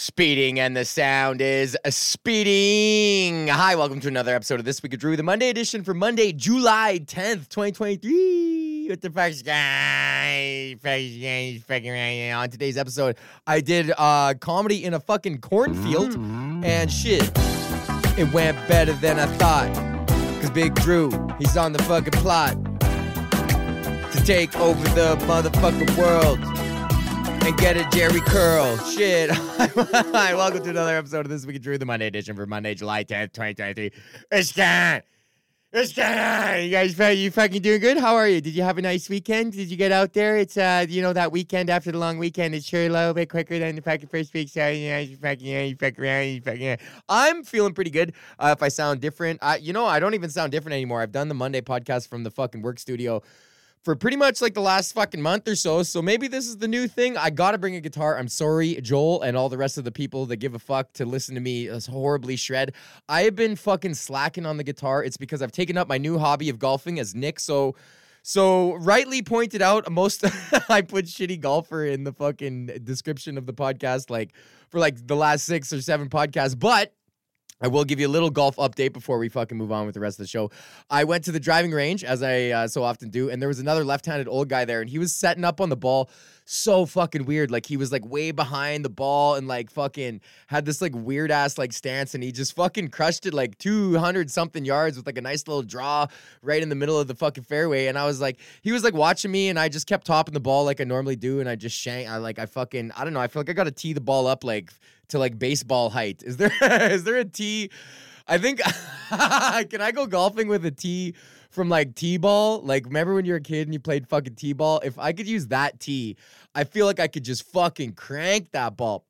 Speeding and the sound is speeding. Hi, welcome to another episode of This Week of Drew, the Monday edition for Monday, July 10th, 2023. With the first guy, first guy, fucking right on today's episode, I did uh comedy in a fucking cornfield and shit. It went better than I thought. Cause Big Drew, he's on the fucking plot to take over the motherfucking world and get a Jheri Curl. Shit. Hi, welcome to another episode of This Week of Drew, the Monday edition for Monday, July 10th, 2023. It's gone. It's gone. You guys, you fucking doing good? How are you? Did you have a nice weekend? Did you get out there? It's, uh, you know, that weekend after the long weekend, it's sure a little bit quicker than the fucking first week. So, yeah, you fucking, yeah, you fucking you fucking, yeah. I'm feeling pretty good. Uh, if I sound different, I, you know, I don't even sound different anymore. I've done the Monday podcast from the fucking work studio for pretty much like the last fucking month or so. So maybe this is the new thing. I gotta bring a guitar. I'm sorry, Joel, and all the rest of the people that give a fuck to listen to me uh, horribly shred. I have been fucking slacking on the guitar. It's because I've taken up my new hobby of golfing as Nick. So. So rightly pointed out, most I put shitty golfer in the fucking description of the podcast, like for like the last six or seven podcasts. But I will give you a little golf update before we fucking move on with the rest of the show. I went to the driving range, as I uh, so often do, and there was another left handed old guy there, and he was setting up on the ball so fucking weird. Like, he was like way behind the ball and like fucking had this like weird ass like stance, and he just fucking crushed it like 200 something yards with like a nice little draw right in the middle of the fucking fairway. And I was like, he was like watching me, and I just kept topping the ball like I normally do, and I just shank. I like, I fucking, I don't know, I feel like I got to tee the ball up like to like baseball height. Is there is there a tee? I think can I go golfing with a tee from like T-ball? Like remember when you were a kid and you played fucking T-ball? If I could use that tee, I feel like I could just fucking crank that ball.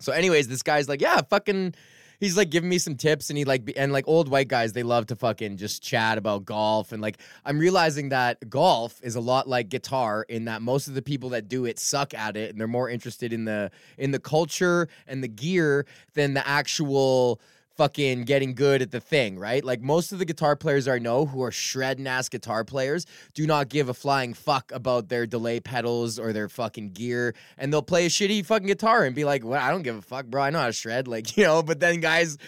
So anyways, this guy's like, "Yeah, fucking he's like giving me some tips and he like and like old white guys they love to fucking just chat about golf and like I'm realizing that golf is a lot like guitar in that most of the people that do it suck at it and they're more interested in the in the culture and the gear than the actual fucking getting good at the thing, right? Like most of the guitar players I know who are shredding ass guitar players do not give a flying fuck about their delay pedals or their fucking gear. And they'll play a shitty fucking guitar and be like, well, I don't give a fuck, bro. I know how to shred. Like, you know, but then guys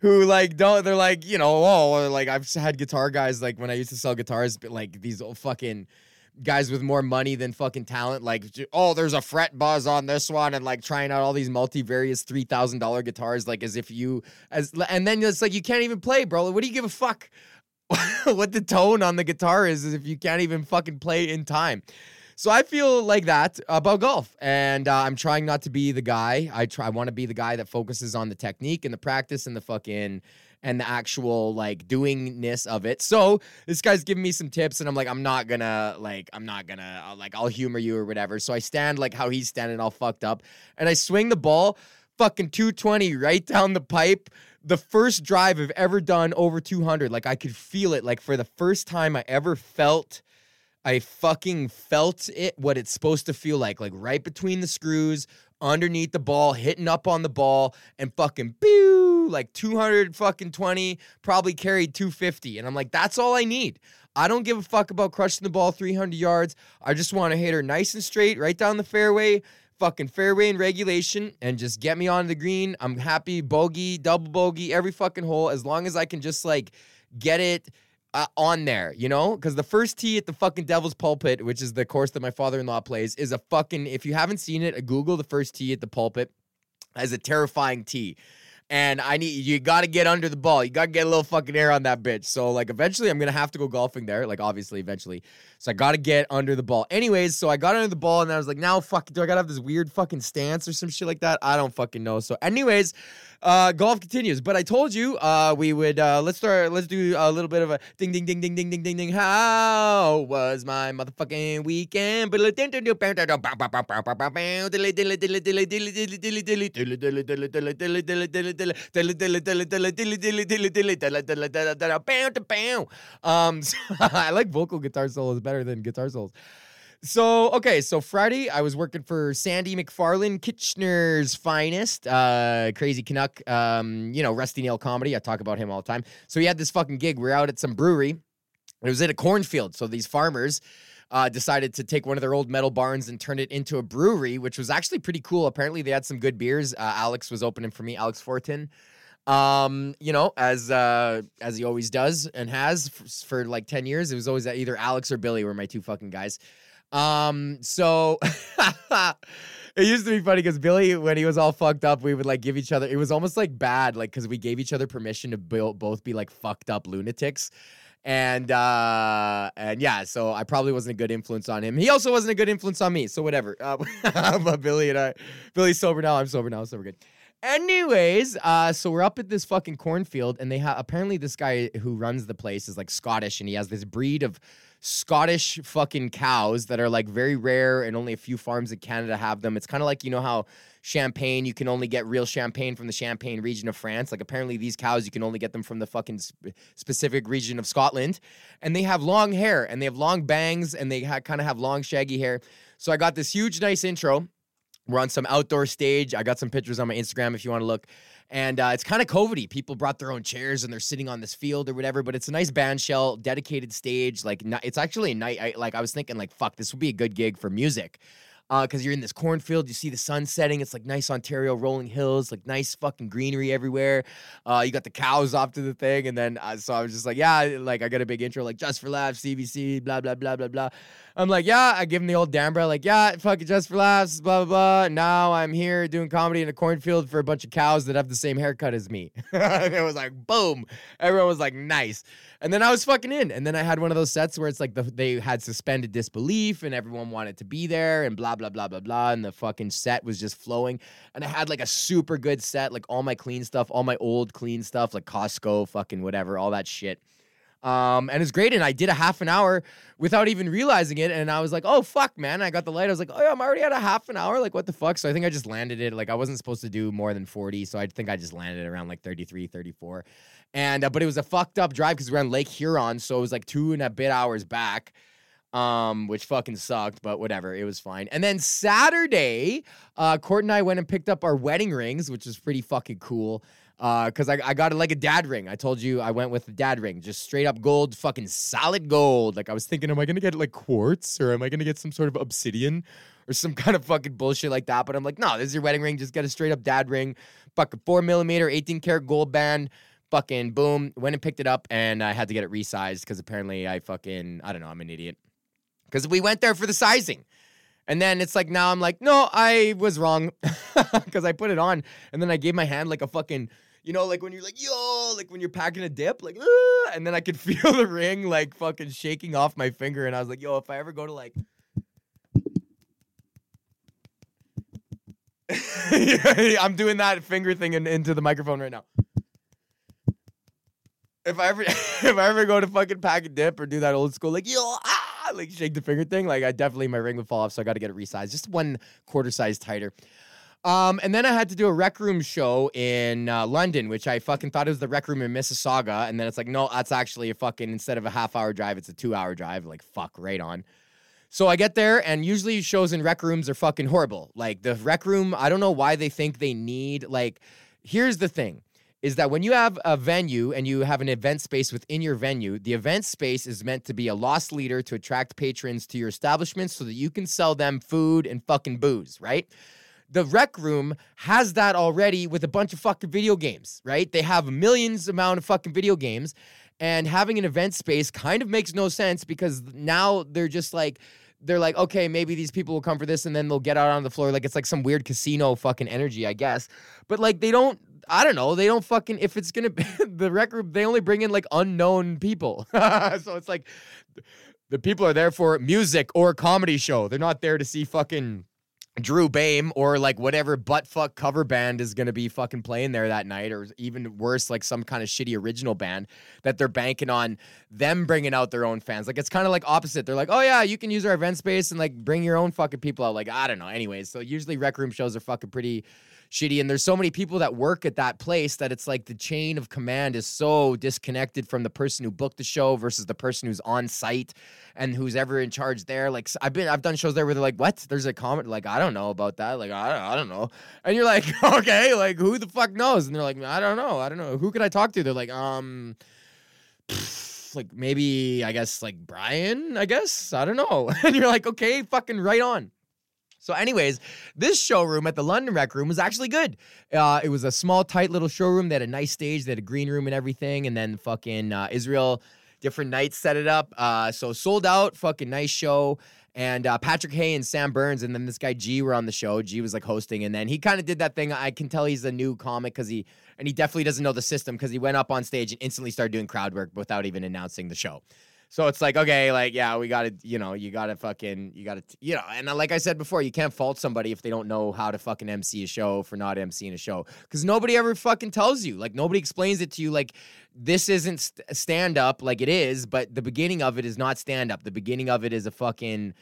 who like don't, they're like, you know, oh, like I've had guitar guys like when I used to sell guitars, but like these old fucking guys with more money than fucking talent. Like, oh, there's a fret buzz on this one, and like trying out all these multivarious three thousand dollar guitars, like as if you as and then it's like you can't even play, bro. What do you give a fuck? what the tone on the guitar is, is if you can't even fucking play in time. So I feel like that about golf, and uh, I'm trying not to be the guy. I try. I want to be the guy that focuses on the technique and the practice and the fucking and the actual like doingness of it. So this guy's giving me some tips, and I'm like, I'm not gonna like, I'm not gonna I'll, like, I'll humor you or whatever. So I stand like how he's standing, all fucked up, and I swing the ball, fucking 220 right down the pipe. The first drive I've ever done over 200, like I could feel it. Like for the first time I ever felt. I fucking felt it, what it's supposed to feel like, like right between the screws, underneath the ball, hitting up on the ball, and fucking pew, like 200 fucking 20, probably carried 250. And I'm like, that's all I need. I don't give a fuck about crushing the ball 300 yards. I just want to hit her nice and straight right down the fairway, fucking fairway and regulation, and just get me on the green. I'm happy, bogey, double bogey, every fucking hole, as long as I can just like get it uh, on there, you know? Because the first tee at the fucking Devil's Pulpit, which is the course that my father in law plays, is a fucking, if you haven't seen it, Google the first tee at the pulpit as a terrifying tee. And I need you got to get under the ball. You got to get a little fucking air on that bitch. So like eventually I'm gonna have to go golfing there. Like obviously eventually. So I got to get under the ball. Anyways, so I got under the ball and I was like, now fuck, do I gotta have this weird fucking stance or some shit like that? I don't fucking know. So anyways, uh, golf continues, but I told you uh, we would uh, let's start. Let's do a little bit of a ding, ding, ding, ding, ding, ding, ding, ding. How was my motherfucking weekend? Um, so I like vocal guitar solos better than guitar solos. So, okay, so Friday I was working for Sandy McFarlane, Kitchener's finest, uh, crazy Canuck, um, you know, Rusty Nail comedy. I talk about him all the time. So he had this fucking gig. We are out at some brewery. It was in a cornfield. So these farmers, uh, decided to take one of their old metal barns and turn it into a brewery, which was actually pretty cool. Apparently, they had some good beers. Uh, Alex was opening for me, Alex Fortin. Um, you know, as uh, as he always does and has for, for like ten years. It was always either Alex or Billy were my two fucking guys. Um, so it used to be funny because Billy, when he was all fucked up, we would like give each other. It was almost like bad, like because we gave each other permission to bo- both be like fucked up lunatics. And uh and yeah, so I probably wasn't a good influence on him. He also wasn't a good influence on me. So whatever. Uh, but Billy and I, Billy's sober now. I'm sober now, so we're good. Anyways, uh, so we're up at this fucking cornfield, and they have apparently this guy who runs the place is like Scottish, and he has this breed of Scottish fucking cows that are like very rare, and only a few farms in Canada have them. It's kind of like you know how champagne you can only get real champagne from the Champagne region of France. Like apparently these cows you can only get them from the fucking sp- specific region of Scotland, and they have long hair and they have long bangs and they ha- kind of have long shaggy hair. So I got this huge nice intro we're on some outdoor stage. I got some pictures on my Instagram if you want to look. And uh, it's kind of COVIDy. People brought their own chairs and they're sitting on this field or whatever. But it's a nice band shell, dedicated stage. Like it's actually a night. I, like I was thinking, like fuck, this would be a good gig for music because uh, you're in this cornfield. You see the sun setting. It's like nice Ontario rolling hills, like nice fucking greenery everywhere. Uh, you got the cows off to the thing, and then uh, so I was just like, yeah, like I got a big intro, like just for laughs, CBC, blah blah blah blah blah. I'm like, yeah, I give him the old Danbra, like, yeah, fuck it, just for laughs, blah blah blah. Now I'm here doing comedy in a cornfield for a bunch of cows that have the same haircut as me. it was like, boom. Everyone was like, nice. And then I was fucking in. And then I had one of those sets where it's like the, they had suspended disbelief and everyone wanted to be there and blah, blah, blah, blah, blah. And the fucking set was just flowing. And I had like a super good set, like all my clean stuff, all my old clean stuff, like Costco, fucking whatever, all that shit. Um, and it's great. And I did a half an hour without even realizing it. And I was like, oh, fuck, man. I got the light. I was like, oh, yeah, I'm already at a half an hour. Like, what the fuck? So I think I just landed it. Like, I wasn't supposed to do more than 40. So I think I just landed around like 33, 34. And, uh, but it was a fucked up drive because we're on Lake Huron. So it was like two and a bit hours back um, which fucking sucked, but whatever, it was fine. And then Saturday, uh, Court and I went and picked up our wedding rings, which is pretty fucking cool Uh, because uh, I, I got it like a dad ring. I told you I went with the dad ring, just straight up gold, fucking solid gold. Like I was thinking, am I gonna get like quartz or am I gonna get some sort of obsidian or some kind of fucking bullshit like that? But I'm like, no, this is your wedding ring. Just get a straight up dad ring, fucking four millimeter, 18 karat gold band. Fucking boom, went and picked it up, and I had to get it resized because apparently I fucking I don't know, I'm an idiot. Because we went there for the sizing. And then it's like now I'm like, no, I was wrong because I put it on and then I gave my hand like a fucking you know, like when you're like, yo, like when you're packing a dip, like, and then I could feel the ring like fucking shaking off my finger. And I was like, yo, if I ever go to like, I'm doing that finger thing in, into the microphone right now. If I ever, if I ever go to fucking pack a dip or do that old school, like, yo, ah, like shake the finger thing, like I definitely, my ring would fall off. So I got to get it resized, just one quarter size tighter. Um, and then I had to do a rec room show in uh, London, which I fucking thought it was the rec room in Mississauga. And then it's like, no, that's actually a fucking, instead of a half hour drive, it's a two hour drive. Like, fuck, right on. So I get there, and usually shows in rec rooms are fucking horrible. Like, the rec room, I don't know why they think they need, like, here's the thing is that when you have a venue and you have an event space within your venue, the event space is meant to be a loss leader to attract patrons to your establishment so that you can sell them food and fucking booze, right? the rec room has that already with a bunch of fucking video games, right? They have millions amount of fucking video games and having an event space kind of makes no sense because now they're just like they're like, okay, maybe these people will come for this and then they'll get out on the floor. Like it's like some weird casino fucking energy, I guess. But like they don't I don't know. They don't fucking if it's gonna be the rec room, they only bring in like unknown people. so it's like the people are there for music or comedy show. They're not there to see fucking Drew Behm or like whatever butt fuck cover band is gonna be fucking playing there that night, or even worse, like some kind of shitty original band that they're banking on them bringing out their own fans. Like it's kind of like opposite. They're like, oh yeah, you can use our event space and like bring your own fucking people out. Like I don't know. Anyways, so usually rec room shows are fucking pretty shitty. And there's so many people that work at that place that it's like the chain of command is so disconnected from the person who booked the show versus the person who's on site and who's ever in charge there. Like I've been, I've done shows there where they're like, "What? There's a comment." Like I don't know about that. Like I, don't, I don't know. And you're like, okay, like who the fuck knows? And they're like, I don't know. I don't know. Who can I talk to? They're like, um. like maybe I guess like Brian, I guess. I don't know. and you're like, okay, fucking right on. So, anyways, this showroom at the London Rec Room was actually good. Uh, it was a small, tight little showroom. They had a nice stage. They had a green room and everything. And then fucking uh, Israel, different nights set it up. Uh, so sold out. Fucking nice show. And uh, Patrick Hay and Sam Burns, and then this guy G were on the show. G was like hosting, and then he kind of did that thing. I can tell he's a new comic because he, and he definitely doesn't know the system because he went up on stage and instantly started doing crowd work without even announcing the show. So it's like, okay, like, yeah, we got to, you know, you got to fucking, you got to, you know, and uh, like I said before, you can't fault somebody if they don't know how to fucking MC a show for not MCing a show. Cause nobody ever fucking tells you. Like, nobody explains it to you. Like, this isn't st- stand up like it is, but the beginning of it is not stand up. The beginning of it is a fucking,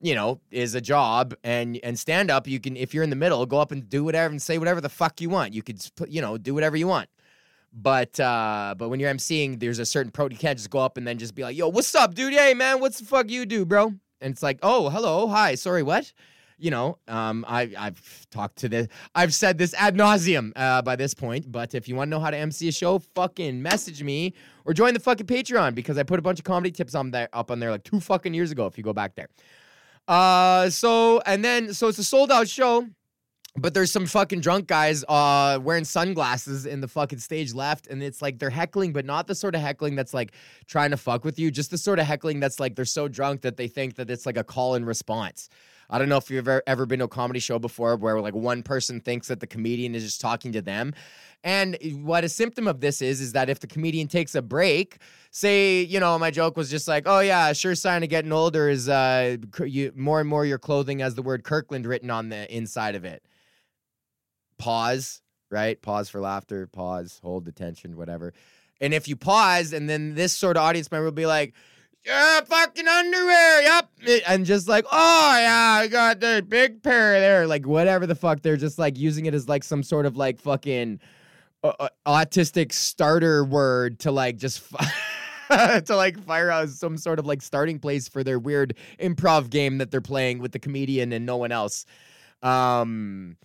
you know, is a job and and stand up. You can if you're in the middle, go up and do whatever and say whatever the fuck you want. You could you know, do whatever you want. But uh, but when you're emceeing, there's a certain pro. You can't just go up and then just be like, "Yo, what's up, dude? Hey, man, what's the fuck you do, bro?" And it's like, "Oh, hello, hi, sorry, what?" You know, um, I I've talked to this, I've said this ad nauseum uh, by this point. But if you want to know how to MC a show, fucking message me or join the fucking Patreon because I put a bunch of comedy tips on there up on there like two fucking years ago. If you go back there, uh, so and then so it's a sold out show. But there's some fucking drunk guys uh, wearing sunglasses in the fucking stage left, and it's like they're heckling, but not the sort of heckling that's like trying to fuck with you. Just the sort of heckling that's like they're so drunk that they think that it's like a call and response. I don't know if you've ever, been to a comedy show before where like one person thinks that the comedian is just talking to them. And what a symptom of this is, is that if the comedian takes a break, say, you know, my joke was just like, oh yeah, sure sign of getting older is uh, you, more and more your clothing has the word Kirkland written on the inside of it pause, right? Pause for laughter, pause, hold the tension, whatever. And if you pause, and then this sort of audience member will be like, yeah, fucking underwear, yep. And just like, oh yeah, I got the big pair there. Like whatever the fuck. They're just like using it as like some sort of like fucking uh, uh autistic starter word to like just to like fire out some sort of like starting place for their weird improv game that they're playing with the comedian and no one else. Um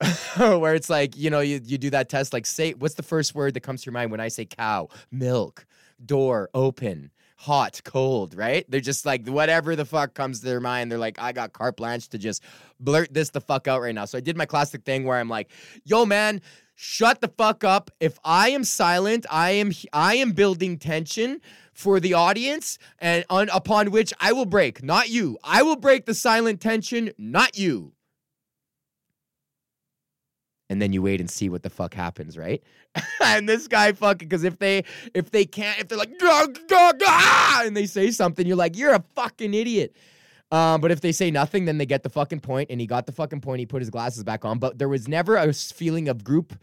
where it's like, you know, you, you do that test, like, say, what's the first word that comes to your mind when I say cow? Milk, door, open, hot, cold, right? They're just like, whatever the fuck comes to their mind, they're like, I got carte blanche to just blurt this the fuck out right now. So I did my classic thing where I'm like, yo, man, shut the fuck up. If I am silent, I am I am building tension for the audience and on, upon which I will break, not you. I will break the silent tension, not you and then you wait and see what the fuck happens, right? and this guy fucking because if they if they can't if they're like ah, and they say something, you're like you're a fucking idiot. Um, but if they say nothing, then they get the fucking point, and he got the fucking point. He put his glasses back on, but there was never a feeling of group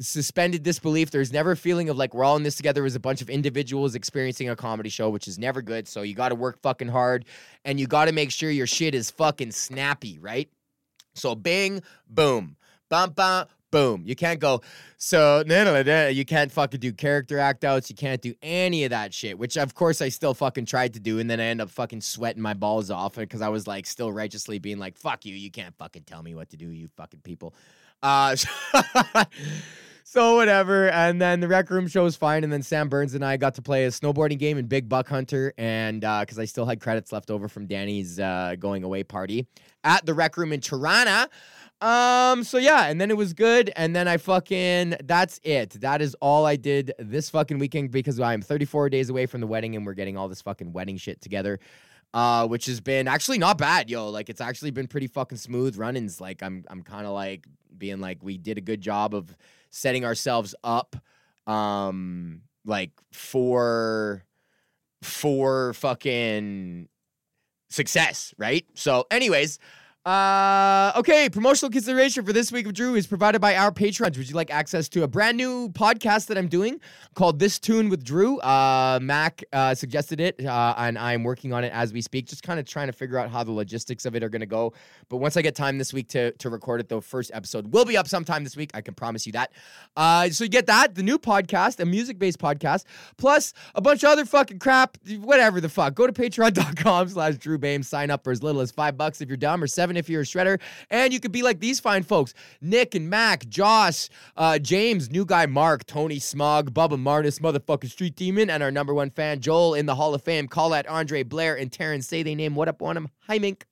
suspended disbelief. There's never a feeling of like we're all in this together as a bunch of individuals experiencing a comedy show, which is never good. So you got to work fucking hard, and you got to make sure your shit is fucking snappy, right? So bing, boom. Bum, bum, boom. You can't go, so, no, no, no, you can't fucking do character act outs. You can't do any of that shit, which of course I still fucking tried to do. And then I end up fucking sweating my balls off because I was like still righteously being like, fuck you. You can't fucking tell me what to do, you fucking people. Uh, so whatever. And then the rec room show was fine. And then Sam Burns and I got to play a snowboarding game in Big Buck Hunter. And because uh, I still had credits left over from Danny's uh, going away party at the rec room in Toronto. Um, so yeah, and then it was good, and then I fucking that's it. That is all I did this fucking weekend because I'm 34 days away from the wedding and we're getting all this fucking wedding shit together. Uh, which has been actually not bad, yo. Like it's actually been pretty fucking smooth runnings. Like I'm I'm kind of like being like we did a good job of setting ourselves up um like for for fucking success, right? So anyways, uh, okay, promotional consideration for this week of Drew is provided by our patrons. Would you like access to a brand new podcast that I'm doing called This Tune with Drew? Uh, Mac uh, suggested it, uh, and I'm working on it as we speak. Just kind of trying to figure out how the logistics of it are going to go. But once I get time this week to to record it, the first episode will be up sometime this week. I can promise you that. Uh, so you get that, the new podcast, a music based podcast, plus a bunch of other fucking crap, whatever the fuck. Go to patreon.com slash Drew Behm, sign up for as little as five bucks if you're dumb, or seven seven if you're a shredder. And you could be like these fine folks Nick and Mac, Joss, uh, James, new guy Mark, Tony Smog, Bubba Martis, motherfucking Street Demon, and our number one fan Joel in the Hall of Fame. Call that Andre Blair and Terrence say they name what up on him. Hi, Mink.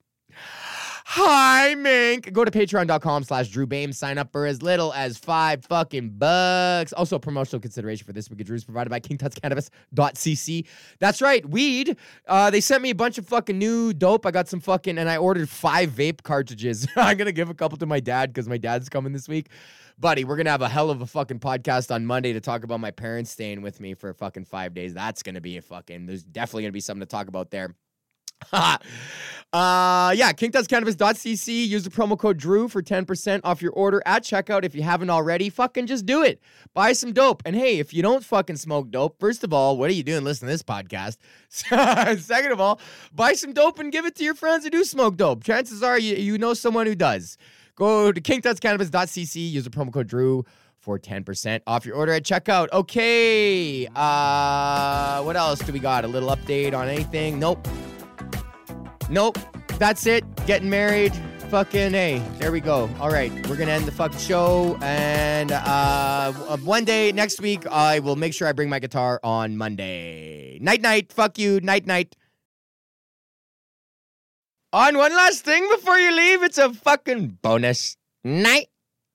Hi, Mink. Go to patreon.com slash Drew Behm. Sign up for as little as five fucking bucks. Also, promotional consideration for this week of Drew's provided by KingTutsCannabis.cc. That's right, weed. Uh, they sent me a bunch of fucking new dope. I got some fucking, and I ordered five vape cartridges. I'm going to give a couple to my dad because my dad's coming this week. Buddy, we're going to have a hell of a fucking podcast on Monday to talk about my parents staying with me for fucking five days. That's going to be a fucking, there's definitely going to be something to talk about there. Uh yeah, kingtutscannabis.cc. Use the promo code Drew for 10% off your order at checkout. If you haven't already, fucking just do it. Buy some dope. And hey, if you don't fucking smoke dope, first of all, what are you doing listening to this podcast? Second of all, buy some dope and give it to your friends who do smoke dope. Chances are you, you know someone who does. Go to kingtutscannabis.cc. Use the promo code Drew for 10% off your order at checkout. Okay. Uh what else do we got? A little update on anything? Nope. Nope. That's it. Getting married. Fucking hey. There we go. All right. We're gonna end the fucking show. And uh one day next week I will make sure I bring my guitar on Monday. Night night. Fuck you. Night night. On one last thing before you leave, it's a fucking bonus. Night.